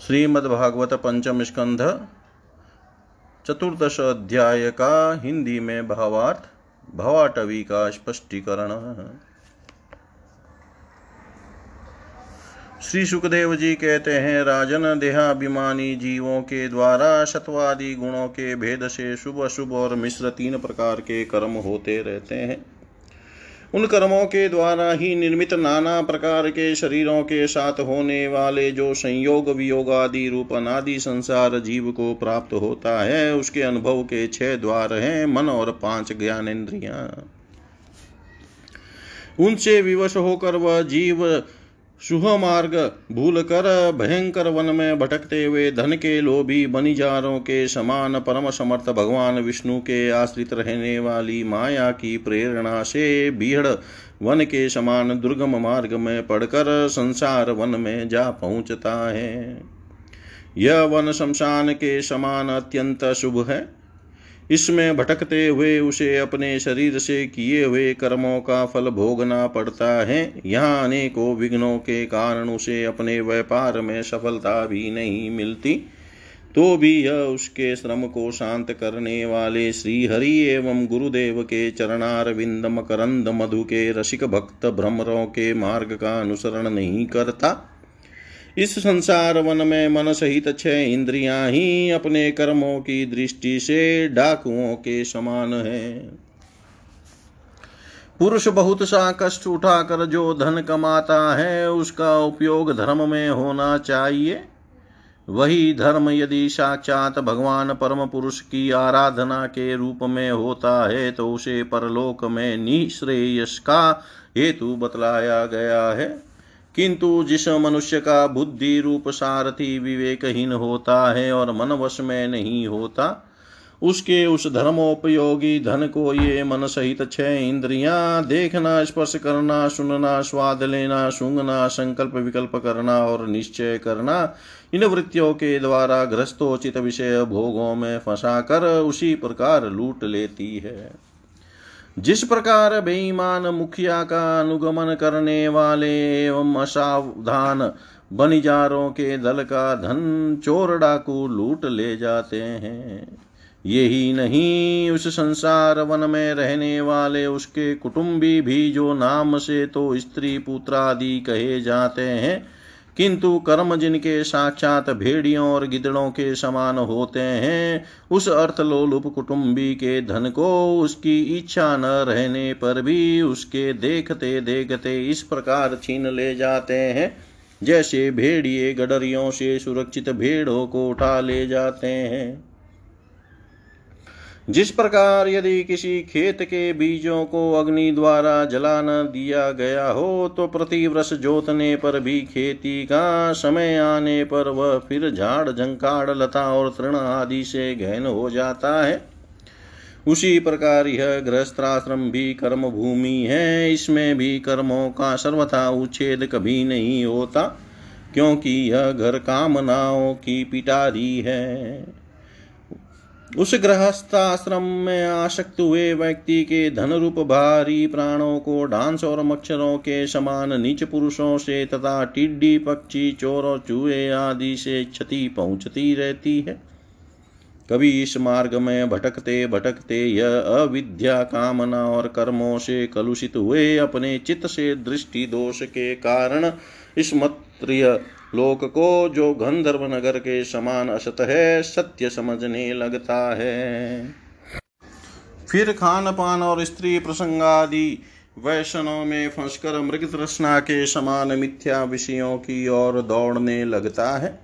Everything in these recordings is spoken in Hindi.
श्रीमद्भागवत पंचम स्कंध चतुर्दश अध्याय का हिंदी में भावार्थ भवाटवी का स्पष्टीकरण। श्री सुखदेव जी कहते हैं, राजन देहाभिमानी जीवों के द्वारा शतवादी गुणों के भेद से शुभ अशुभ और मिश्र तीन प्रकार के कर्म होते रहते हैं। उन कर्मों के द्वारा ही निर्मित नाना प्रकार के शरीरों के साथ होने वाले जो संयोग, वियोग आदि, रूप अनादि संसार जीव को प्राप्त होता है, उसके अनुभव के छह द्वार हैं, मन और पाँच ज्ञानेन्द्रियाँ। उनसे विवश होकर वह जीव शुभ मार्ग भूल कर भयंकर वन में भटकते हुए धन के लोभी बनिजारों के समान परम समर्थ भगवान विष्णु के आश्रित रहने वाली माया की प्रेरणा से बीहड़ वन के समान दुर्गम मार्ग में पड़कर संसार वन में जा पहुँचता है। यह वन शमशान के समान अत्यंत शुभ है। इसमें भटकते हुए उसे अपने शरीर से किए हुए कर्मों का फल भोगना पड़ता है। यहाँ अनेकों विघ्नों के कारण उसे अपने व्यापार में सफलता भी नहीं मिलती। तो भी यह उसके श्रम को शांत करने वाले श्री हरि एवं गुरुदेव के चरणार विंद मकरंद मधु के रसिक भक्त भ्रमरों के मार्ग का अनुसरण नहीं करता। इस संसार वन में मन सहित छह इंद्रियाँ ही अपने कर्मों की दृष्टि से डाकुओं के समान है। पुरुष बहुत सा कष्ट उठाकर जो धन कमाता है, उसका उपयोग धर्म में होना चाहिए। वही धर्म यदि साक्षात भगवान परम पुरुष की आराधना के रूप में होता है तो उसे परलोक में निश्रेयस का हेतु बतलाया गया है। किंतु जिस मनुष्य का बुद्धि रूप सारथी विवेकहीन होता है और मन वश में नहीं होता, उसके उस धर्मोपयोगी धन को ये मन सहित छह इंद्रियाँ देखना, स्पर्श करना, सुनना, स्वाद लेना, सूंघना, संकल्प विकल्प करना और निश्चय करना, इन वृत्तियों के द्वारा ग्रस्तोचित विषय भोगों में फंसा कर उसी प्रकार लूट लेती है। जिस प्रकार बेईमान मुखिया का अनुगमन करने वाले एवं असावधान बनिजारों के दल का धन चोर डाकू लूट ले जाते हैं। यही नहीं, उस संसार वन में रहने वाले उसके कुटुंबी भी जो नाम से तो स्त्री पुत्र आदि कहे जाते हैं किंतु कर्म जिनके साक्षात भेड़ियों और गिदड़ों के समान होते हैं, उस अर्थलोलुप कुटुंबी के धन को उसकी इच्छा न रहने पर भी उसके देखते देखते इस प्रकार छीन ले जाते हैं, जैसे भेड़िए गडरियों से सुरक्षित भेड़ों को उठा ले जाते हैं। जिस प्रकार यदि किसी खेत के बीजों को अग्नि द्वारा जला न दिया गया हो तो प्रतिवर्ष जोतने पर भी खेती का समय आने पर वह फिर झाड़, झंकाड़, लता और तृण आदि से गहन हो जाता है। उसी प्रकार यह गृहस्थाश्रम भी कर्म भूमि है। इसमें भी कर्मों का सर्वथा उच्छेद कभी नहीं होता, क्योंकि यह घर कामनाओं की पिटारी है। उस गृहस्थाश्रम में आसक्त हुए व्यक्ति के धन रूप भारी प्राणों को डांस और मच्छरों के समान नीच पुरुषों से तथा टिड्डी, पक्षी, चोर और चूहे आदि से क्षति पहुँचती रहती है। कभी इस मार्ग में भटकते भटकते यह अविद्या कामना और कर्मों से कलुषित हुए। अपने चित्त से दृष्टि दोष के कारण इस मत्रिय लोक को जो गंधर्व नगर के समान असत है, सत्य समझने लगता है। फिर खान पान और स्त्री प्रसंग आदि वैष्णव में फंसकर मृग तृष्णा के समान मिथ्या विषयों की ओर दौड़ने लगता है।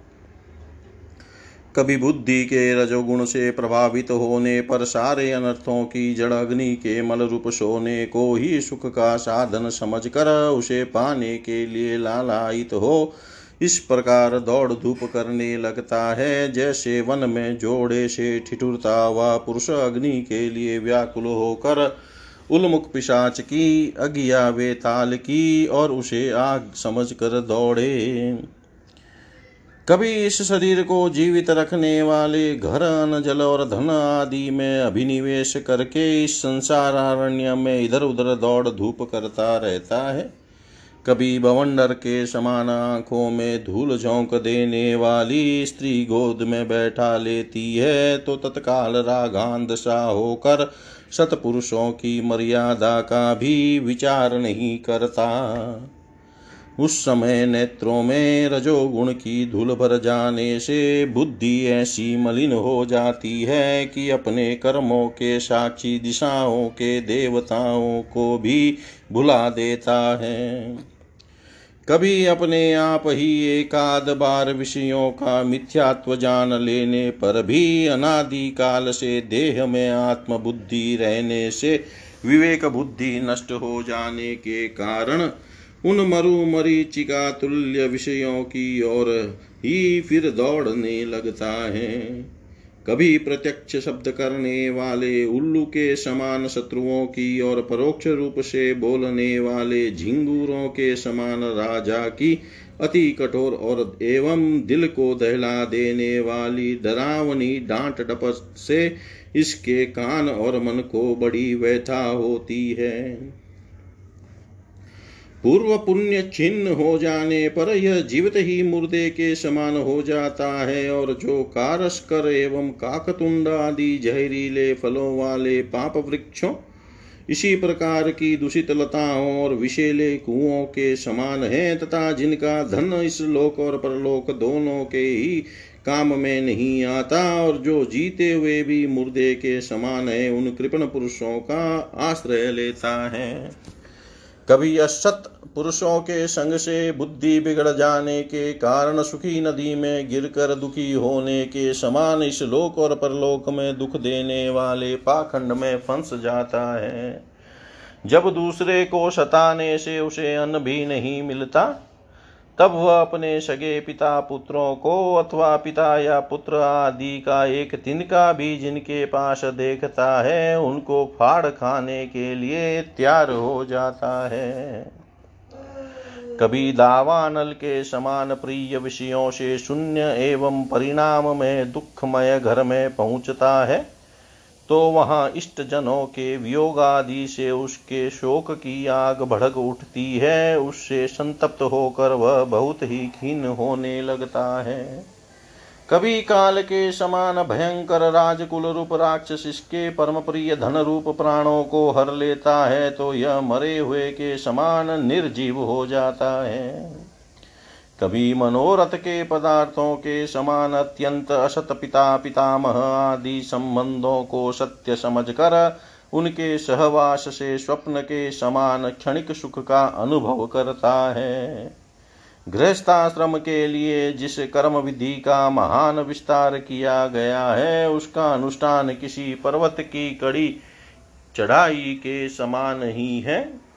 कभी बुद्धि के रजोगुण से प्रभावित होने पर सारे अनर्थों की जड़ अग्नि के मल रूप सोने को ही सुख का साधन समझकर उसे पाने के लिए लालायित हो इस प्रकार दौड़ धूप करने लगता है, जैसे वन में जोड़े से ठिठुरता हुआ पुरुष अग्नि के लिए व्याकुल होकर उलमुख पिशाच की अज्ञा वेताल की और उसे आग समझ कर दौड़े। कभी इस शरीर को जीवित रखने वाले घर अन्न जल और धन आदि में अभिनिवेश करके इस संसार अरण्य में इधर उधर दौड़ धूप करता रहता है। कभी बवंडर के समान आँखों में धूल झोंक देने वाली स्त्री गोद में बैठा लेती है तो तत्काल रागांध सा होकर सतपुरुषों की मर्यादा का भी विचार नहीं करता। उस समय नेत्रों में रजोगुण की धूल भर जाने से बुद्धि ऐसी मलिन हो जाती है कि अपने कर्मों के साक्षी दिशाओं के देवताओं को भी भुला देता है। कभी अपने आप ही एकाध बार विषयों का मिथ्यात्व जान लेने पर भी अनादि काल से देह में आत्म बुद्धि रहने से विवेक बुद्धि नष्ट हो जाने के कारण उन मरु मरीचिका तुल्य विषयों की ओर ही फिर दौड़ने लगता है। कभी प्रत्यक्ष शब्द करने वाले उल्लू के समान शत्रुओं की और परोक्ष रूप से बोलने वाले झिंगूरों के समान राजा की अति कठोर और एवं दिल को दहला देने वाली डरावनी डांट डपट से इसके कान और मन को बड़ी व्यथा होती है। पूर्व पुण्य छिन्न हो जाने पर यह जीवित ही मुर्दे के समान हो जाता है और जो कारस्कर एवं काकतुंड आदि जहरीले फलों वाले पाप वृक्षों, इसी प्रकार की दूषित लताओं और विशेले कुओं के समान है तथा जिनका धन इस लोक और परलोक दोनों के ही काम में नहीं आता और जो जीते हुए भी मुर्दे के समान है, उन कृपण पुरुषों का आश्रय लेता है। कभी असत पुरुषों के संग से बुद्धि बिगड़ जाने के कारण सुखी नदी में गिरकर दुखी होने के समान इस लोक और परलोक में दुख देने वाले पाखंड में फंस जाता है। जब दूसरे को सताने से उसे अन्न भी नहीं मिलता तब वह अपने सगे पिता पुत्रों को अथवा पिता या पुत्र आदि का एक तिनका भी जिनके पास देखता है, उनको फाड़ खाने के लिए तैयार हो जाता है। कभी दावानल के समान प्रिय विषयों से शून्य एवं परिणाम में दुखमय घर में पहुँचता है तो वहाँ इष्ट जनों के वियोग आदि से उसके शोक की आग भड़क उठती है, उससे संतप्त होकर वह बहुत ही खीन होने लगता है। कभी काल के समान भयंकर राजकुल रूप राक्षस इसके परम प्रिय धन रूप प्राणों को हर लेता है तो यह मरे हुए के समान निर्जीव हो जाता है। कभी मनोरथ के पदार्थों के समान अत्यंत असत पिता, पितामह आदि संबंधों को सत्य समझकर उनके सहवास से स्वप्न के समान क्षणिक सुख का अनुभव करता है। गृहस्थाश्रम के लिए जिस कर्म विधि का महान विस्तार किया गया है, उसका अनुष्ठान किसी पर्वत की कड़ी चढ़ाई के समान ही है।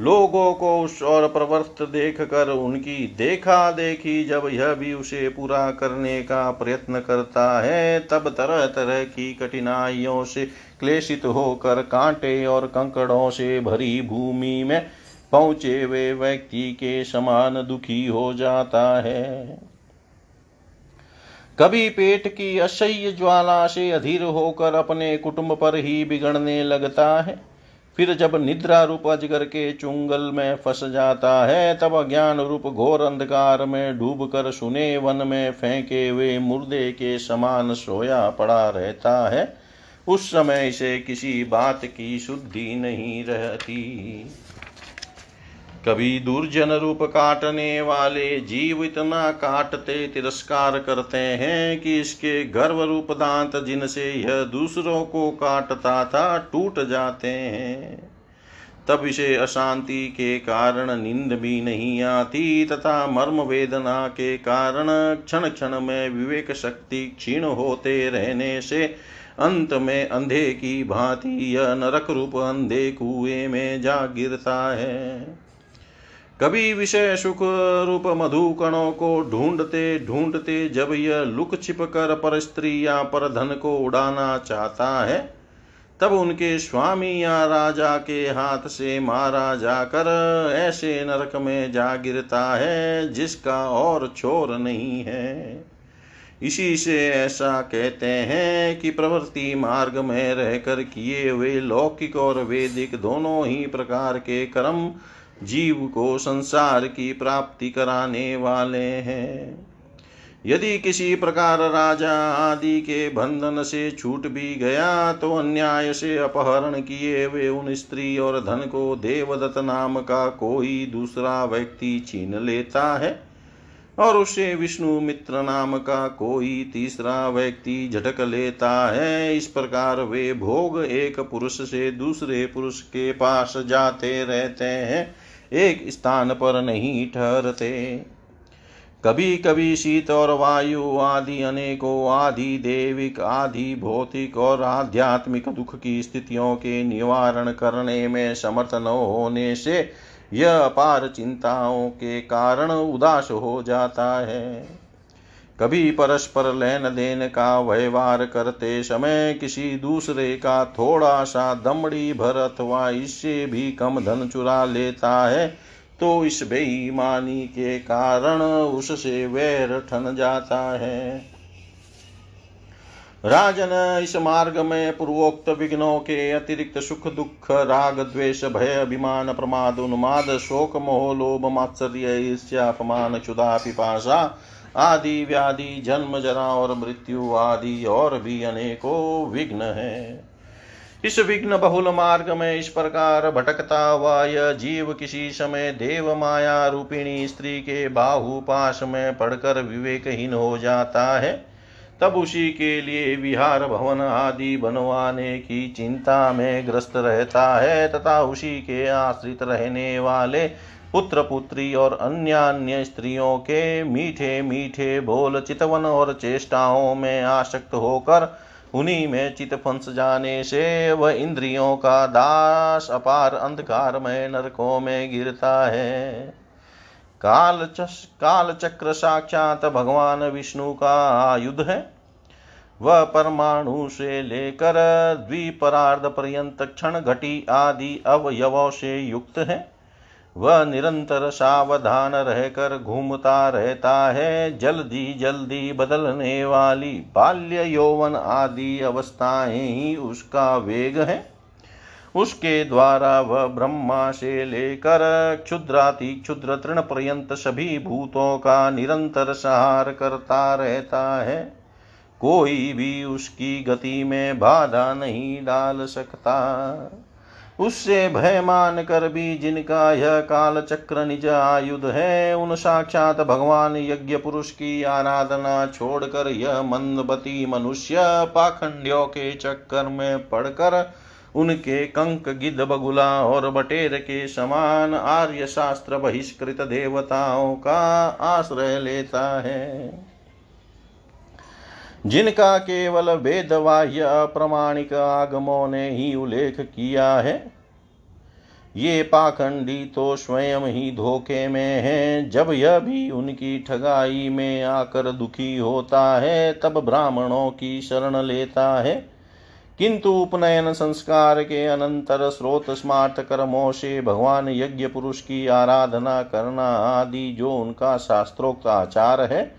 लोगों को उस और प्रवर्त देख कर उनकी देखा देखी जब यह भी उसे पूरा करने का प्रयत्न करता है, तब तरह तरह की कठिनाइयों से क्लेशित होकर कांटे और कंकड़ों से भरी भूमि में पहुँचे हुए व्यक्ति के समान दुखी हो जाता है। कभी पेट की असह्य ज्वाला से अधीर होकर अपने कुटुंब पर ही बिगड़ने लगता है। फिर जब निद्रा रूप अजगर के चुंगल में फंस जाता है, तब ज्ञान रूप घोर अंधकार में डूब कर सुने वन में फेंके हुए मुर्दे के समान सोया पड़ा रहता है। उस समय इसे किसी बात की शुद्धि नहीं रहती। कभी दुर्जन रूप काटने वाले जीव इतना काटते, तिरस्कार करते हैं कि इसके गर्व रूप दांत जिनसे यह दूसरों को काटता था, टूट जाते हैं। तब इसे अशांति के कारण नींद भी नहीं आती तथा मर्म वेदना के कारण क्षण क्षण में विवेक शक्ति क्षीण होते रहने से अंत में अंधे की भांति यह नरक रूप अंधे कुएँ में जा गिरता है। कभी विषय सुख रूप मधु कणों को ढूंढते ढूंढते जब यह लुक छिप कर पर स्त्री या पर धन को उड़ाना चाहता है, तब उनके स्वामी या राजा के हाथ से मारा जाकर ऐसे नरक में जा गिरता है जिसका और छोर नहीं है। इसी से ऐसा कहते हैं कि प्रवृत्ति मार्ग में रहकर किए हुए लौकिक और वैदिक दोनों ही प्रकार के कर्म जीव को संसार की प्राप्ति कराने वाले हैं। यदि किसी प्रकार राजा आदि के बंधन से छूट भी गया तो अन्याय से अपहरण किए वे उन स्त्री और धन को देवदत्त नाम का कोई दूसरा व्यक्ति छीन लेता है। और उसे विष्णु मित्र नाम का कोई तीसरा व्यक्ति झटक लेता है। इस प्रकार वे भोग एक पुरुष से दूसरे पुरुष के पास जाते रहते हैं, एक स्थान पर नहीं ठहरते। कभी कभी शीत और वायु आदि, अनेकों आदि, देविक आदि, भौतिक और आध्यात्मिक दुख की स्थितियों के निवारण करने में समर्थ न होने से यह अपार चिंताओं के कारण उदास हो जाता है। कभी परस्पर लेन देन का व्यवहार करते समय किसी दूसरे का थोड़ा सा दमड़ी भर अथवा इससे भी कम धन चुरा लेता है तो इस बेईमानी के कारण उससे वैर ठन जाता है। राजन, इस मार्ग में पूर्वोक्त विघ्नों के अतिरिक्त सुख, दुख, राग, द्वेष, भय, अभिमान, प्रमाद, उन्माद, शोक, मोह, लोभ, मात्सर्य, ईर्ष्या, अपमान क्षुदा पिपाशा आदि व्याधि, जन्म, जरा और मृत्यु आदि और भी अनेकों विघ्न है। इस विघ्न बहुल मार्ग में इस प्रकार भटकता हुआ यह जीव किसी समय देव माया रूपिणी स्त्री के बाहु बाहुपाश में पड़कर विवेकहीन हो जाता है। तब उसी के लिए विहार, भवन आदि बनवाने की चिंता में ग्रस्त रहता है, तथा उसी के आश्रित रहने वाले पुत्र, पुत्री और अन्य अन्य स्त्रियों के मीठे मीठे बोल, चितवन और चेष्टाओं में आसक्त होकर, उन्हीं में चित फंस जाने से वह इंद्रियों का दास, अपार अंधकार में नरकों में गिरता है। काल काल चक्र साक्षात भगवान विष्णु का आयुध है। वह परमाणु से लेकर द्विपरार्ध पर्यंत क्षण घटी आदि अवयवों से युक्त है। वह निरंतर सावधान रहकर घूमता रहता है, जल्दी जल्दी बदलने वाली बाल्य यौवन आदि अवस्थाएँ ही उसका वेग है। उसके द्वारा वह ब्रह्मा से लेकर क्षुद्राति क्षुद्र तृण पर्यंत सभी भूतों का निरंतर सहार करता रहता है। कोई भी उसकी गति में बाधा नहीं डाल सकता। उससे भय मान कर भी जिनका यह काल चक्र निज आयुध है, उन साक्षात भगवान यज्ञ पुरुष की आराधना छोड़कर यह मंदबती मनुष्य पाखंडियों के चक्कर में पड़कर उनके कंक गिद बगुला और बटेर के समान आर्य शास्त्र बहिष्कृत देवताओं का आश्रय लेता है। जिनका केवल वेदवाह्य अप्रमाणिक आगमों ने ही उल्लेख किया है, ये पाखंडी तो स्वयं ही धोखे में है। जब यह भी उनकी ठगाई में आकर दुखी होता है, तब ब्राह्मणों की शरण लेता है। किंतु उपनयन संस्कार के अनंतर स्रोत स्मार्ट कर्मों से भगवान यज्ञ पुरुष की आराधना करना आदि जो उनका शास्त्रोक्त आचार है,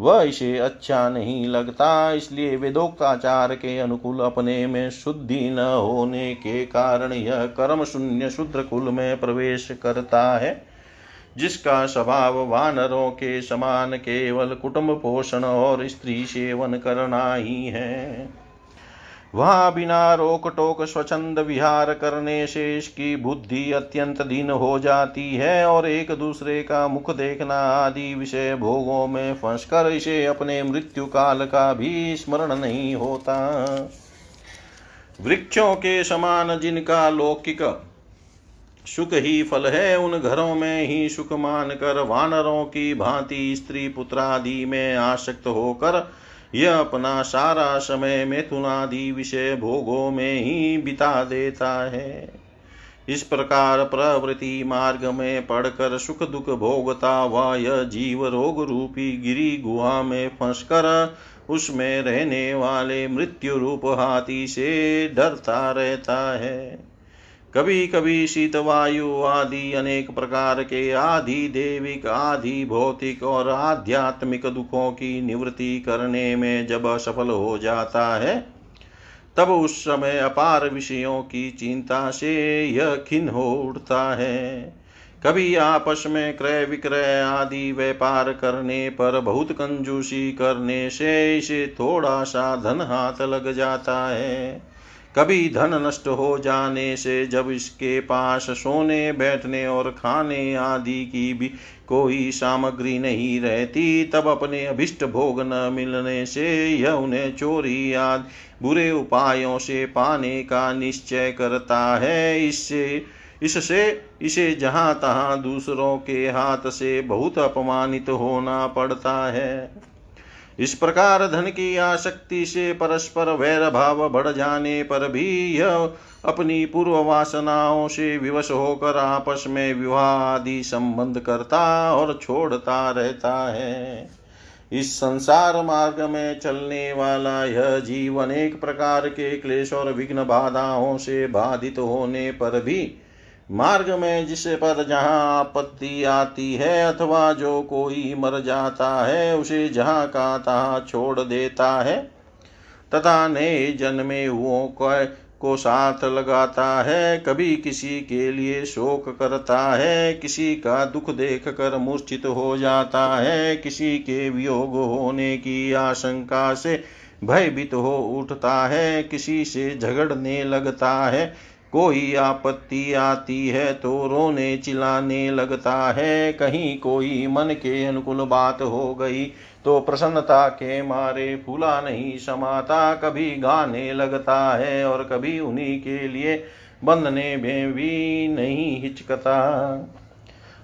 वह इसे अच्छा नहीं लगता। इसलिए वेदोक्ताचार के अनुकूल अपने में शुद्धि न होने के कारण यह कर्म शून्य शुद्र कुल में प्रवेश करता है, जिसका स्वभाव वानरों के समान केवल कुटुंब पोषण और स्त्री सेवन करना ही है। वहाँ बिना रोक टोक स्वच्छंद विहार करने से इसकी बुद्धि अत्यंत दीन हो जाती है और एक दूसरे का मुख देखना आदि विषय भोगों में फंसकर इसे अपने मृत्यु काल का भी स्मरण नहीं होता। वृक्षों के समान जिनका लौकिक सुख ही फल है, उन घरों में ही सुख मान कर वानरों की भांति स्त्री पुत्रादि में आसक्त होकर यह अपना सारा समय मिथुनादि विषय भोगों में ही बिता देता है। इस प्रकार प्रवृत्ति मार्ग में पढ़कर सुख दुख भोगता व यह जीव रोग रूपी गिरी गुहा में फंसकर उसमें रहने वाले मृत्यु रूप हाथी से डरता रहता है। कभी कभी शीत वायु आदि अनेक प्रकार के आधि देविक आधि भौतिक और आध्यात्मिक दुखों की निवृत्ति करने में जब असफल हो जाता है, तब उस समय अपार विषयों की चिंता से यह खिन हो उठता है। कभी आपस में क्रय विक्रय आदि व्यापार करने पर बहुत कंजूसी करने से इसे थोड़ा सा धन हाथ लग जाता है। कभी धन नष्ट हो जाने से जब इसके पास सोने, बैठने और खाने आदि की भी कोई सामग्री नहीं रहती, तब अपने अभिष्ट भोग न मिलने से यह उन्हें चोरी आदि बुरे उपायों से पाने का निश्चय करता है। इससे इससे, इसे जहाँ तहाँ दूसरों के हाथ से बहुत अपमानित होना पड़ता है। इस प्रकार धन की आसक्ति से परस्पर वैर भाव बढ़ जाने पर भी यह अपनी पूर्व वासनाओं से विवश होकर आपस में विवाह आदि संबंध करता और छोड़ता रहता है। इस संसार मार्ग में चलने वाला यह जीवन एक प्रकार के क्लेश और विघ्न बाधाओं से बाधित होने पर भी मार्ग में जिस पर जहाँ आपत्ति आती है अथवा जो कोई मर जाता है, उसे जहाँ का तहाँ छोड़ देता है। तथा नए जन्मे हुओं को साथ लगाता है, कभी किसी के लिए शोक करता है, किसी का दुख देख कर मूर्छित हो जाता है, किसी के वियोग होने की आशंका से भयभीत हो उठता है, किसी से झगड़ने लगता है। कोई आपत्ति आती है तो रोने चिल्लाने लगता है। कहीं कोई मन के अनुकूल बात हो गई तो प्रसन्नता के मारे फूला नहीं समाता। कभी गाने लगता है और कभी उन्हीं के लिए बंधने में भी नहीं हिचकता।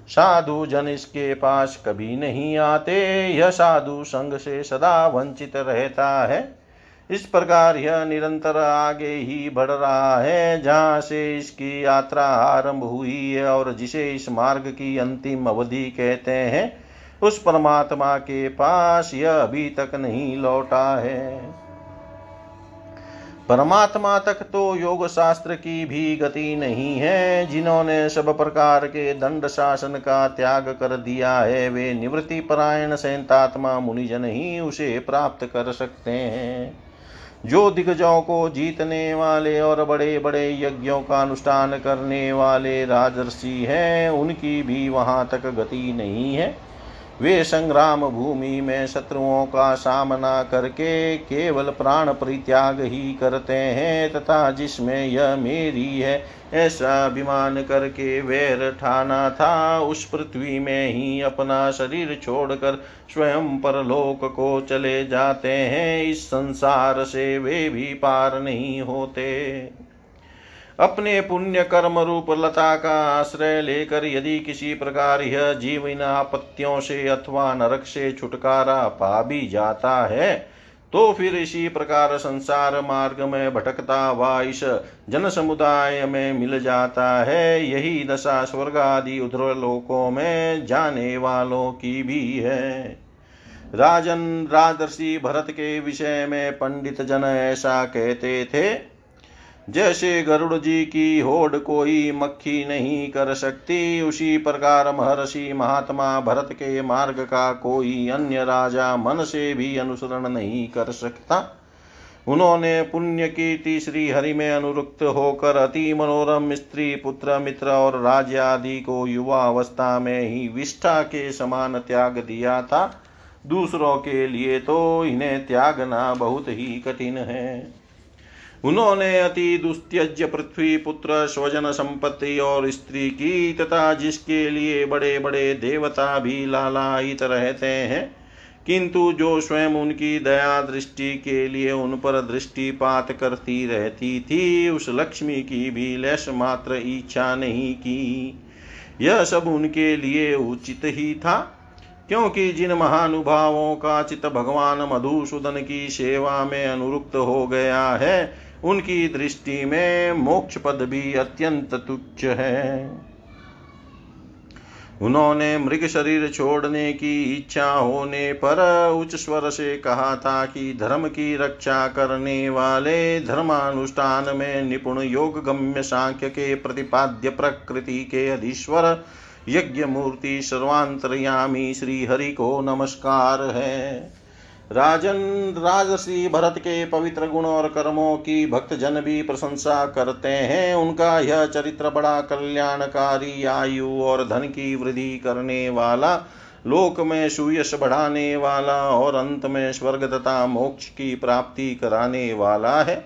साधु जन इसके पास कभी नहीं आते। यह साधु संग से सदा वंचित रहता है। इस प्रकार यह निरंतर आगे ही बढ़ रहा है, जहाँ से इसकी यात्रा आरंभ हुई है और जिसे इस मार्ग की अंतिम अवधि कहते हैं, उस परमात्मा के पास यह अभी तक नहीं लौटा है। परमात्मा तक तो योग शास्त्र की भी गति नहीं है, जिन्होंने सब प्रकार के दंड शासन का त्याग कर दिया है, वे निवृत्ति परायण सैंतात्मा मुनिजन ही उसे प्राप्त कर सकते हैं। जो दिग्गजों को जीतने वाले और बड़े बड़े यज्ञों का अनुष्ठान करने वाले राजर्षि हैं, उनकी भी वहाँ तक गति नहीं है। वे संग्राम भूमि में शत्रुओं का सामना करके केवल प्राण परित्याग ही करते हैं, तथा जिसमें यह मेरी है, ऐसा अभिमान करके वैर ठाना था, उस पृथ्वी में ही अपना शरीर छोड़कर स्वयं परलोक को चले जाते हैं। इस संसार से वे भी पार नहीं होते। अपने पुण्य कर्म रूप लता का आश्रय लेकर यदि किसी प्रकार यह जीव इन आपत्तियों से अथवा नरक से छुटकारा पा भी जाता है तो फिर इसी प्रकार संसार मार्ग में भटकता व इस जन समुदाय में मिल जाता है। यही दशा स्वर्ग आदि उध्र लोकों में जाने वालों की भी है। राजन, राजर्षि भरत के विषय में पंडित जन ऐसा कहते थे जैसे गरुड़ जी की होड़ कोई मक्खी नहीं कर सकती, उसी प्रकार महर्षि महात्मा भरत के मार्ग का कोई अन्य राजा मन से भी अनुसरण नहीं कर सकता। उन्होंने पुण्य कीर्ति श्री हरि में अनुरुक्त होकर अति मनोरम स्त्री, पुत्र, मित्र और राज्य आदि को युवा अवस्था में ही विष्ठा के समान त्याग दिया था। दूसरों के लिए तो इन्हें त्यागना बहुत ही कठिन है। उन्होंने अति दुस्त्यज पृथ्वी पुत्र स्वजन संपत्ति और स्त्री की तथा जिसके लिए बड़े बड़े देवता भी लालायित रहते हैं, किंतु जो स्वयं उनकी दया दृष्टि के लिए उन पर दृष्टिपात करती रहती थी, उस लक्ष्मी की भी लेश मात्र इच्छा नहीं की। यह सब उनके लिए उचित ही था, क्योंकि जिन महानुभावों का चित भगवान मधुसूदन की सेवा में अनुरुक्त हो गया है उनकी दृष्टि में मोक्ष पद भी अत्यंत तुच्छ है। उन्होंने मृग शरीर छोड़ने की इच्छा होने पर उच्च स्वर से कहा था कि धर्म की रक्षा करने वाले धर्मानुष्ठान में निपुण योग गम्य सांख्य के प्रतिपाद्य प्रकृति के अधीश्वर यज्ञ मूर्ति सर्वांतरयामी श्री हरि को नमस्कार है। राजन राजश्री भरत के पवित्र गुण और कर्मों की भक्त जन भी प्रशंसा करते हैं। उनका यह चरित्र बड़ा कल्याणकारी, आयु और धन की वृद्धि करने वाला, लोक में सुयश बढ़ाने वाला और अंत में स्वर्ग तथा मोक्ष की प्राप्ति कराने वाला है।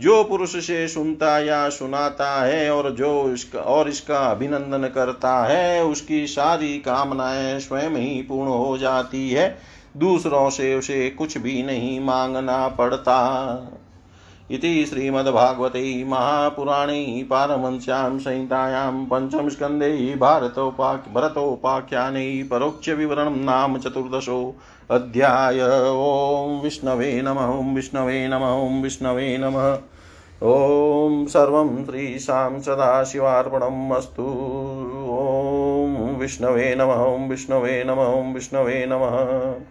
जो पुरुष से सुनता या सुनाता है और जो इसका, और इसका अभिनंदन करता है, उसकी सारी कामनाएँ स्वयं ही पूर्ण हो जाती है। दूसरों से उसे कुछ भी नहीं मांगना पड़ता। इति श्रीमद्भागवते महापुराणे पारमंस्यां संहितायां पञ्चमस्कन्धे भारतोपाख् भरतोपाख्याने परोक्षविवरणं नाम चतुर्दशो अध्याय। ॐ विष्णवे नमः, ॐ विष्णवे नमः, ॐ विष्णवे नमः। ॐ सर्वं श्रीशां सदाशिवार्पणम् अस्तु। ॐ विष्णवे नमः, ॐ विष्णवे नमः, ॐ विष्णवे नमः।